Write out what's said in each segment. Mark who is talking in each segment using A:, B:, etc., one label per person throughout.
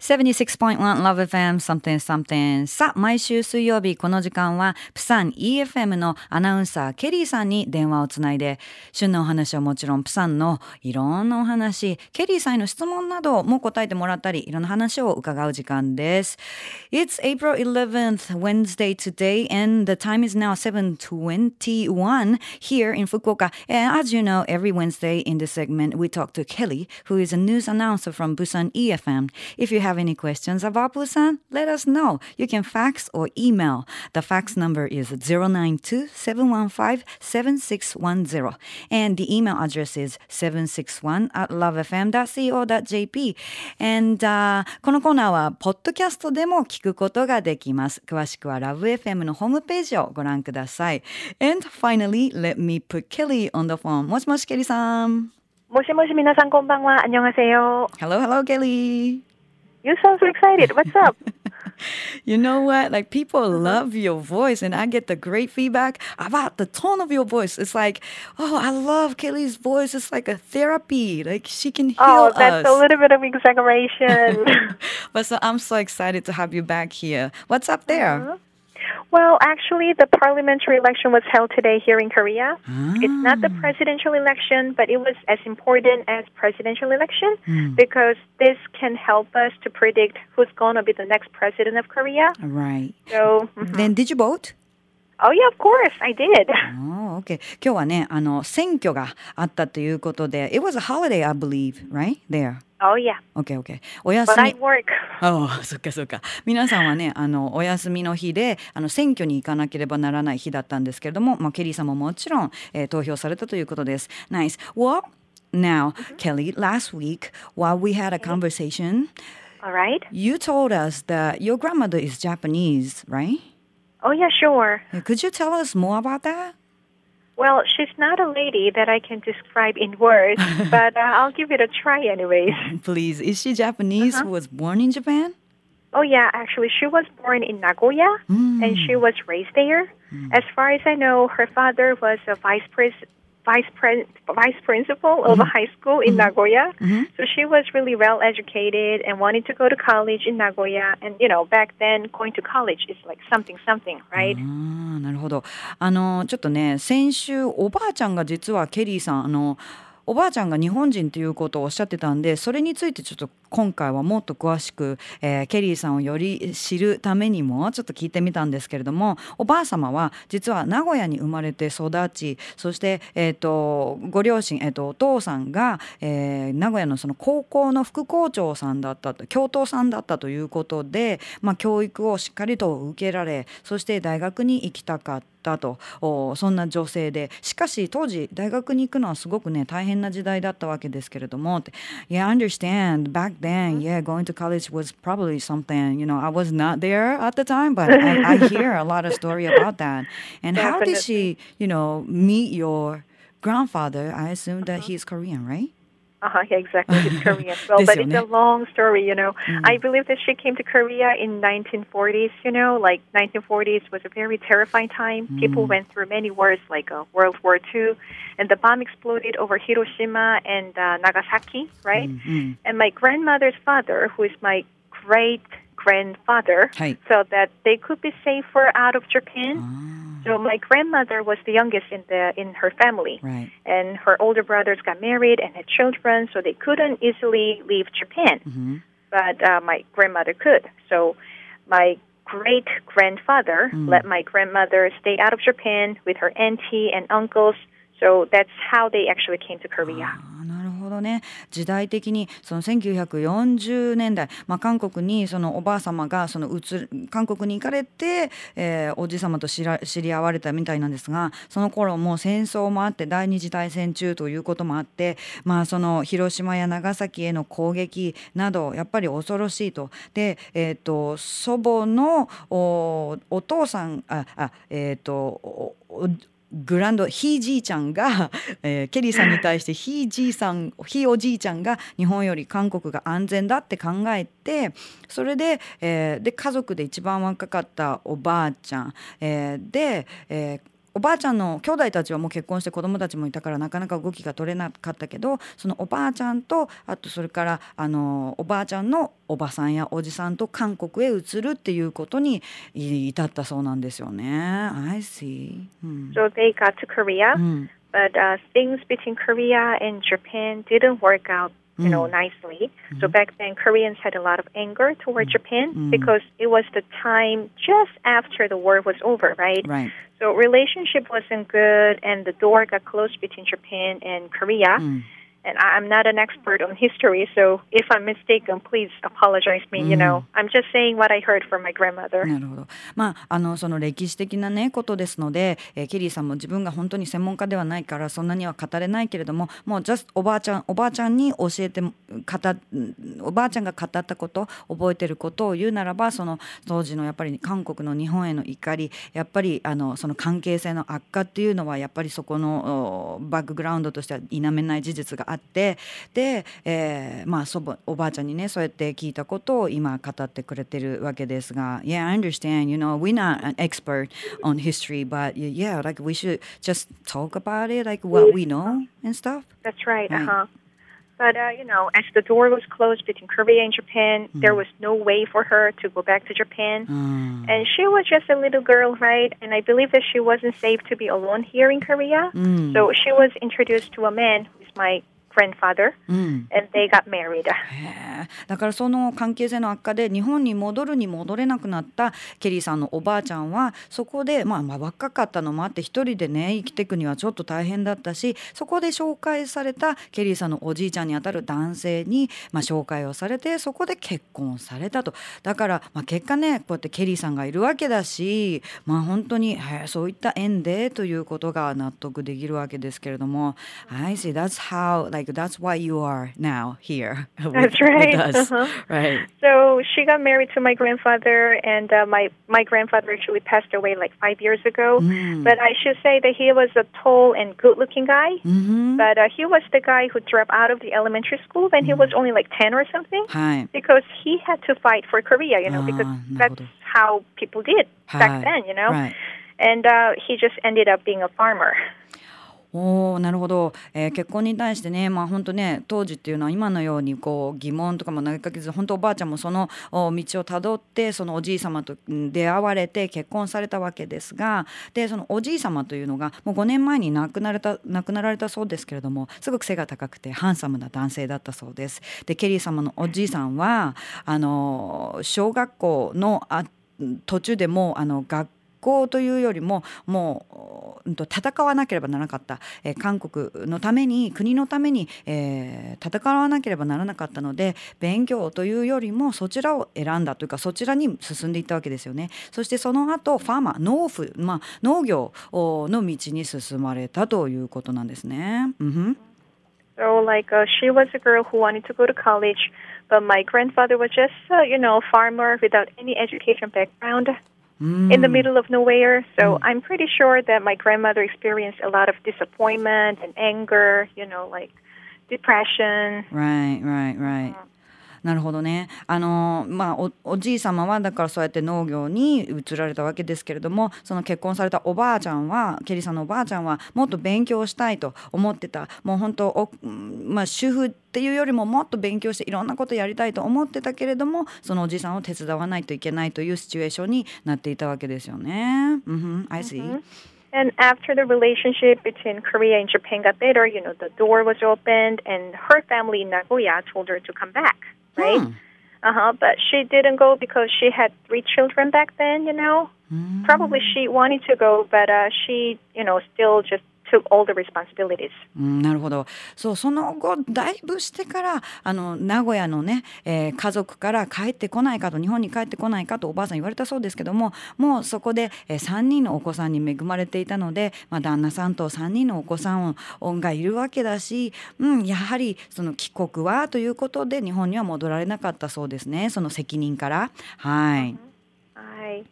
A: 76.1 Love FM something something さあ毎週水曜日この時間はプサン EFM のアナウンサーケリーさんに電話をつないで旬のお話はもちろんプサンのいろんなお話ケリーさんへの質問なども答えてもらったりいろんな話を伺う時間です It's April 11th Wednesday today and the time is now 7.21 here in Fukuoka and as you know every Wednesday in this segment we talk to Kelly who is a news announcer from Busan EFM if you have any questions about Busan, let us know. You can fax or email. The fax number is 092-715-7610. And the email address is 761 at lovefm.co.jp. And、uh, このコーナーは、ポッドキャストでも聞くことができます。詳しくは LoveFM のホームページをご覧ください。And finally, let me put Kelly on the phone. もしもし、ケリーさん。
B: もしもし、皆さんこんばんは。안녕하세요
A: Hello, hello, Kelly.
B: You sound so excited. What's up?
A: you know what? Like people love your voice, and I get the great feedback about the tone of your voice. It's like, oh, I love Kelly's voice. It's like a therapy. Like she can heal us.
B: oh, that's
A: us.
B: a little bit of exaggeration.
A: but so I'm so excited to have you back here. What's up there?
B: Uh-huh. Well, actually, the parliamentary election was held today here in Korea.
A: Ah.
B: It's not the presidential election, but it was as important as presidential election
A: Hmm.
B: because this can help us to predict who's going to be the next president of Korea.
A: Right.
B: So, mhm.
A: Then did you vote?
B: oh yeah, of course, I did.
A: Oh, okay. 今日はね、あの選挙があったということで、it was a holiday, I believe, right? There.
B: Oh yeah,
A: Okay, okay. お休
B: but I
A: み。
B: work.
A: ああ、そっかそっか。皆さんはね、あのお休みの日で、あの選挙に行かなければならない日だったんですけれども、まあケリーさんももちろん、えー投票されたということです。Nice. Well, now, Kelly, last week while we had a conversation,
B: All right.
A: you told us that your grandmother is Japanese, right?
B: Oh yeah, sure.
A: Could you tell us more about that?
B: Well, she's not a lady that I can describe in words, but uh, I'll give it a try anyways.
A: Please, is she Japanese who was born in Japan?
B: Oh yeah, actually, she was born in Nagoya and hmm. she was raised there. Hmm. As far as I know, her father was a vice pres vice pres vice principal of a high school in Nagoya. So she was really well educated and wanted to go to college in Nagoya. And you know, back then, going to college is like something something, right?
A: なるほどあのちょっとね先週おばあちゃんが実はケリーさんあのおばあちゃんが日本人ということをおっしゃってたんでそれについてちょっと今回はもっと詳しく、えーケリーさんをより知るためにもちょっと聞いてみたんですけれどもおばあ様は実は名古屋に生まれて育ちそして、えー、とご両親、えー、とお父さんが、えー名古屋のその高校の副校長さんだったと教頭さんだったということで、まあ、教育をしっかりと受けられそして大学に行きたかった。とそんな女性でしかし当時大学に行くのはすごくね大変な時代だったわけですけれども Yeah, understand back then mm-hmm. yeah going to college was probably something you know I was not there at the time but I, I hear a lot of story about that. And how did she you know meet your grandfather? I assume that uh-huh. he's Korean right
B: Uh-huh, yeah, exactly. It's Korean. As well, but it's a long story, you know. I believe that she came to Korea in 1940s, you know, like 1940s was a very terrifying time. People went through many wars like uh, World War II, and the bomb exploded over Hiroshima and uh, Nagasaki, right? And my grandmother's father, who is my great grandfather,
A: Hi.
B: so that they could be safer out of Japan. So my grandmother was the youngest in the in her family
A: right
B: and her older brothers got married and had children, so they couldn't easily leave Japan. But uh, my grandmother could. So my great grandfather let my grandmother stay out of Japan with her auntie and uncles. So that's how they actually came to Korea.
A: どね時代的にその1940年代、まあ、韓国にそのおばあ様がその移韓国に行かれて、えーおじ様と知ら知り合われたみたいなんですがその頃もう戦争もあって第二次大戦中ということもあって、まあ、その広島や長崎への攻撃などやっぱり恐ろしいと。で、えー、と祖母のお父さんああえっ、とおおグランドひいじいちゃんが、えーケリーさんに対してひいじいさんひいおじいちゃんが日本より韓国が安全だって考えてそれで,、えーで家族で一番若かったおばあちゃん、えーで、えーおばあちゃんの兄弟たちはもう結婚して子供たちもいたからなかなか動きが取れなかったけどそのおばあちゃんとあとそれからあのおばあちゃんのおばさんやおじさんと韓国へ移るっていうことに至ったそうなんですよね。I see.
B: So they got to Korea, but uh, things between Korea and Japan didn't work out you know, nicely. Mm-hmm. So back then, Koreans had a lot of anger toward mm-hmm. Japan because it was the time just after the war was over, right?
A: Right.
B: So relationship wasn't good, and the door got closed between Japan and Korea. Mm. And I'm not an expert on history, so if I'm mistaken, please apologize me. You know, I'm just saying what I heard from my grandmother.
A: なるほど。まああのその歴史的なねことですので、えー、ケリーさんも自分が本当に専門家ではないからそんなには語れないけれども、もう just おばあちゃんおばあちゃんに教えて語おばあちゃんが語ったこと覚えてることを言うならば、その当時のやっぱり韓国の日本への怒り、やっぱりあのその関係性の悪化っていうのはやっぱりそこのバックグラウンドとしては否めない事実があってで、えー、まあ祖母おばあちゃんにねそうやって聞いたことを今語ってくれてるわけですが Yeah I understand you know we're not an expert on history but yeah like we should just talk about it like what we know and stuff
B: That's right, uh-huh But uh, you know, as the door was closed between Korea and Japan, mm. there was no way for her to go back to Japan, mm. and she was just a little girl, right? And I believe that she wasn't safe to be alone here in Korea, mm. so she was introduced to a man who's my grandfather, and they got married.
A: だからその関係性の悪化で日本に戻るに戻れなくなったケリーさんのおばあちゃんはそこで、まあ、まあ若かったのもあって一人でね生きていくにはちょっと大変だったしそこで紹介されたケリーさんのおじいちゃんにあたる男性に、まあ、紹介をされてそこで結婚されたと。だから、まあ、結果ねこうやってケリーさんがいるわけだし、まあ、本当に、えー、そういった縁でということが納得できるわけですけれども。I see that's how like like that's why you are now here.
B: With, that's right.
A: Uh-huh. Right.
B: So she got married to my grandfather, and uh, my my grandfather actually passed away like five years ago. Mm. But I should say that he was a tall and good-looking guy. Mm-hmm. But uh, he was the guy who dropped out of the elementary school when mm. he was only like ten or something.
A: Hi.
B: Because he had to fight for Korea, you know, because that's how people did back then, you know.
A: Right.
B: And uh, he just ended up being a farmer.
A: おなるほど、えー、結婚に対してねまあ本当ね当時っていうのは今のようにこう疑問とかも投げかけず本当おばあちゃんもその道をたどってそのおじい様と出会われて結婚されたわけですがでそのおじい様というのがもう5年前に亡くなれた亡くなられたそうですけれどもすごく背が高くてハンサムな男性だったそうです。でケリー様のおじいさんはあの小学校の途中でもあの学校抗というよりももう、うん、と戦わなければならなかった、えー、韓国のために国のために、えー、戦わなければならなかったので勉強というよりもそちらを選んだというかそちらに進んでいったわけですよね。そしてその後ファーマー農夫、まあ、農業の道に進まれたということなんですね。うん
B: So, like, uh, she was a girl who wanted to go to college, but my grandfather was just, uh, you know, a farmer without any education background. Mm. in the middle of nowhere. So mm. I'm pretty sure that my grandmother experienced a lot of disappointment and anger, you know, like depression.
A: Right, right, right. なるほどねあの、まあ、おおじい様はだからそうやって農業に移られたわけですけれどもその結婚されたおばあちゃんはケリーさんのおばあちゃんはもっと勉強したいと思ってたもう本当お、まあ、主婦っていうよりももっと勉強していろんなことやりたいと思ってたけれどもそのおじいさんを手伝わないといけないというシチュエーションになっていたわけですよね。Mm-hmm. I see. Mm-hmm.
B: And after the relationship between Korea and Japan got better, you know, the door was opened and her family in Nagoya told her to come back. Right? Hmm. Uh huh. But she didn't go because she had three children back then. You know, mm. probably she wanted to go, but uh, she, you know, still just took all the responsibilities.
A: なるほどそうその後だいぶしてからあの名古屋のね、えー、家族から帰ってこないかと日本に帰ってこないかとおばあさん言われたそうですけどももうそこで、えー、3人のお子さんに恵まれていたので、まあ、旦那さんと3人のお子さんがいるわけだし、うん、やはりその帰国はということで日本には戻られなかったそうですねその責任から。はい、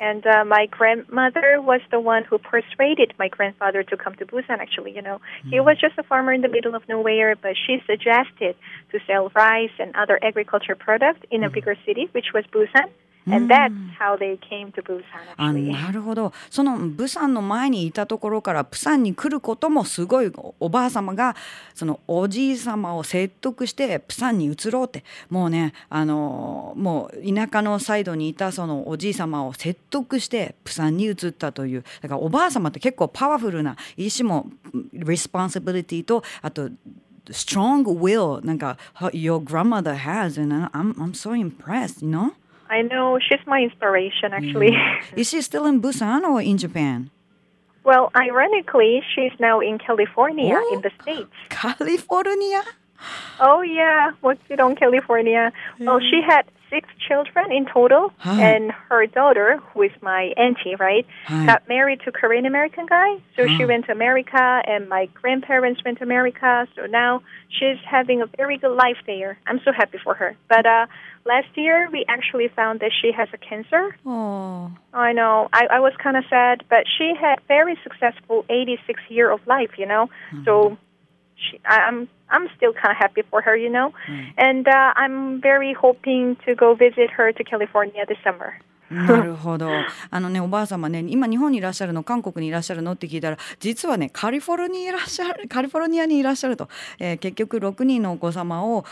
B: And uh, my grandmother was the one who persuaded my grandfather to come to Busan, actually. You know, mm. he was just a farmer in the middle of nowhere, but she suggested to sell rice and other agriculture products in a mm. bigger city, which was Busan. And that's how they came to Busan
A: あ.なるほど。そのブサンの前にいたところからプサンに来ることもすごいおばあ様がそのおじい様を説得してプサンに移ろうって。もうねあのもう田舎のサイドにいたそのおじい様を説得してプサンに移ったという。だからおばあ様って結構パワフルな意思も responsibility とあと strong will なんか your grandmother has and I'm, I'm so impressed you know?
B: I know she's my inspiration mm. actually.
A: Is she still in Busan or in Japan?
B: well, ironically, she's now in California
A: Oh.
B: in the oh, States.
A: California?
B: Oh yeah, what's it on California? Well, she had six children in total,
A: Huh.
B: and her daughter, who is my auntie, right,
A: Huh.
B: got married to Korean American guy. So she went to America, and my grandparents went to America. So now she's having a very good life there. I'm so happy for her. But uh, last year we actually found that she has a cancer.
A: Oh.
B: I know. I, I was kind of sad, but she had very successful 86 year of life, you know. So she, I'm I'm still kind of happy for her, you know. And uh, I'm very hoping to go visit her to California this summer.
A: なるほど。あのね、おばあ様ね、今日本にいらっしゃるの、韓国にいらっしゃるのって聞いたら、実はね、カリフォルニアにいらっしゃる、カリフォルニアにいらっしゃると、えー結局6人のお子様を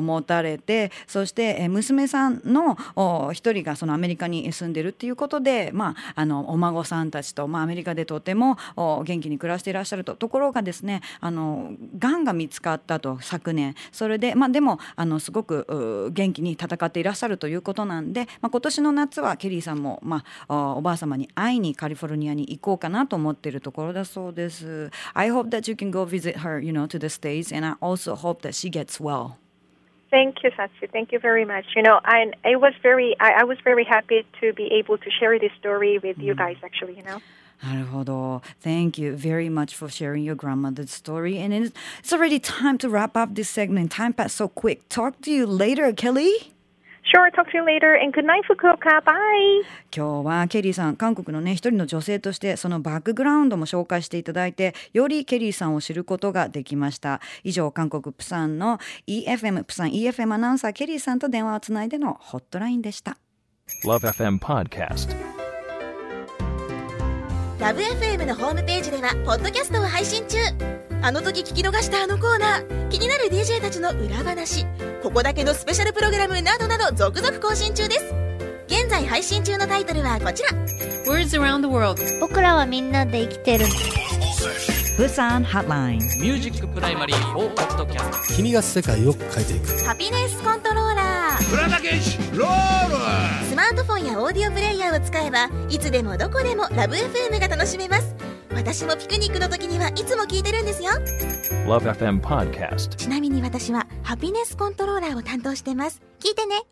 A: 持たれて、そして、えー娘さんのお一人がそのアメリカに住んでるっていうことで、まあ、あのお孫さんたちと、まあ、アメリカでとても元気に暮らしていらっしゃると。ところがですね、あの、がんが見つかったと、昨年。それで、まあ、でも、あの、すごく元気に戦っていらっしゃるということなんで、まあ、今年の夏はケリーさんも、まあ、おおばあ様に会いにカリフォルニアに行こうかなと思っているところだそうです。I hope that you can go visit her, you know, to the States and I also hope that she gets well.
B: Thank you, Satsu. Thank you very much. You know, I I was very I, I was very happy to be able to share this story with you guys. Actually, you know.
A: なるほど。Thank you very much for sharing your grandmother's story. And it's, it's already time to wrap up this segment. Time passed so quick. Talk to you later, Kelly.
B: Sure. Talk to you later. And good night, Fukuoka. Bye.
A: 今日はケリーさん韓国のね一人の女性としてそのバックグラウンドも紹介していただいてよりケリーさんを知ることができました以上韓国プサンの EFM プサン EFM アナウンサーケリーさんと電話をつないでのホットラインでした
C: Love FM Podcast.
D: ラブ f m のホームページではポッドキャストを配信中あの時聞き逃したあのコーナー。気になる DJ たちの裏話。ここだけのスペシャルプログラムなどなど続々更新中です。現在配信中のタイトルはこちら。
E: Words around the world.
F: 僕らはみんなで生きてる。
A: プサン
G: Hotline Music Primary for Podcast
H: 君が世界を変えていく。
D: ハピネスコントローラー。
G: プラダケシロール
D: スマートフォンやオーディオプレイヤーを使えばいつでもどこでもラブ f m が楽しめます私もピクニックの時にはいつも聞いてるんですよ。
C: Love FM Podcast.
D: ちなみに私はハピネスコントローラーを担当してます。聞いてね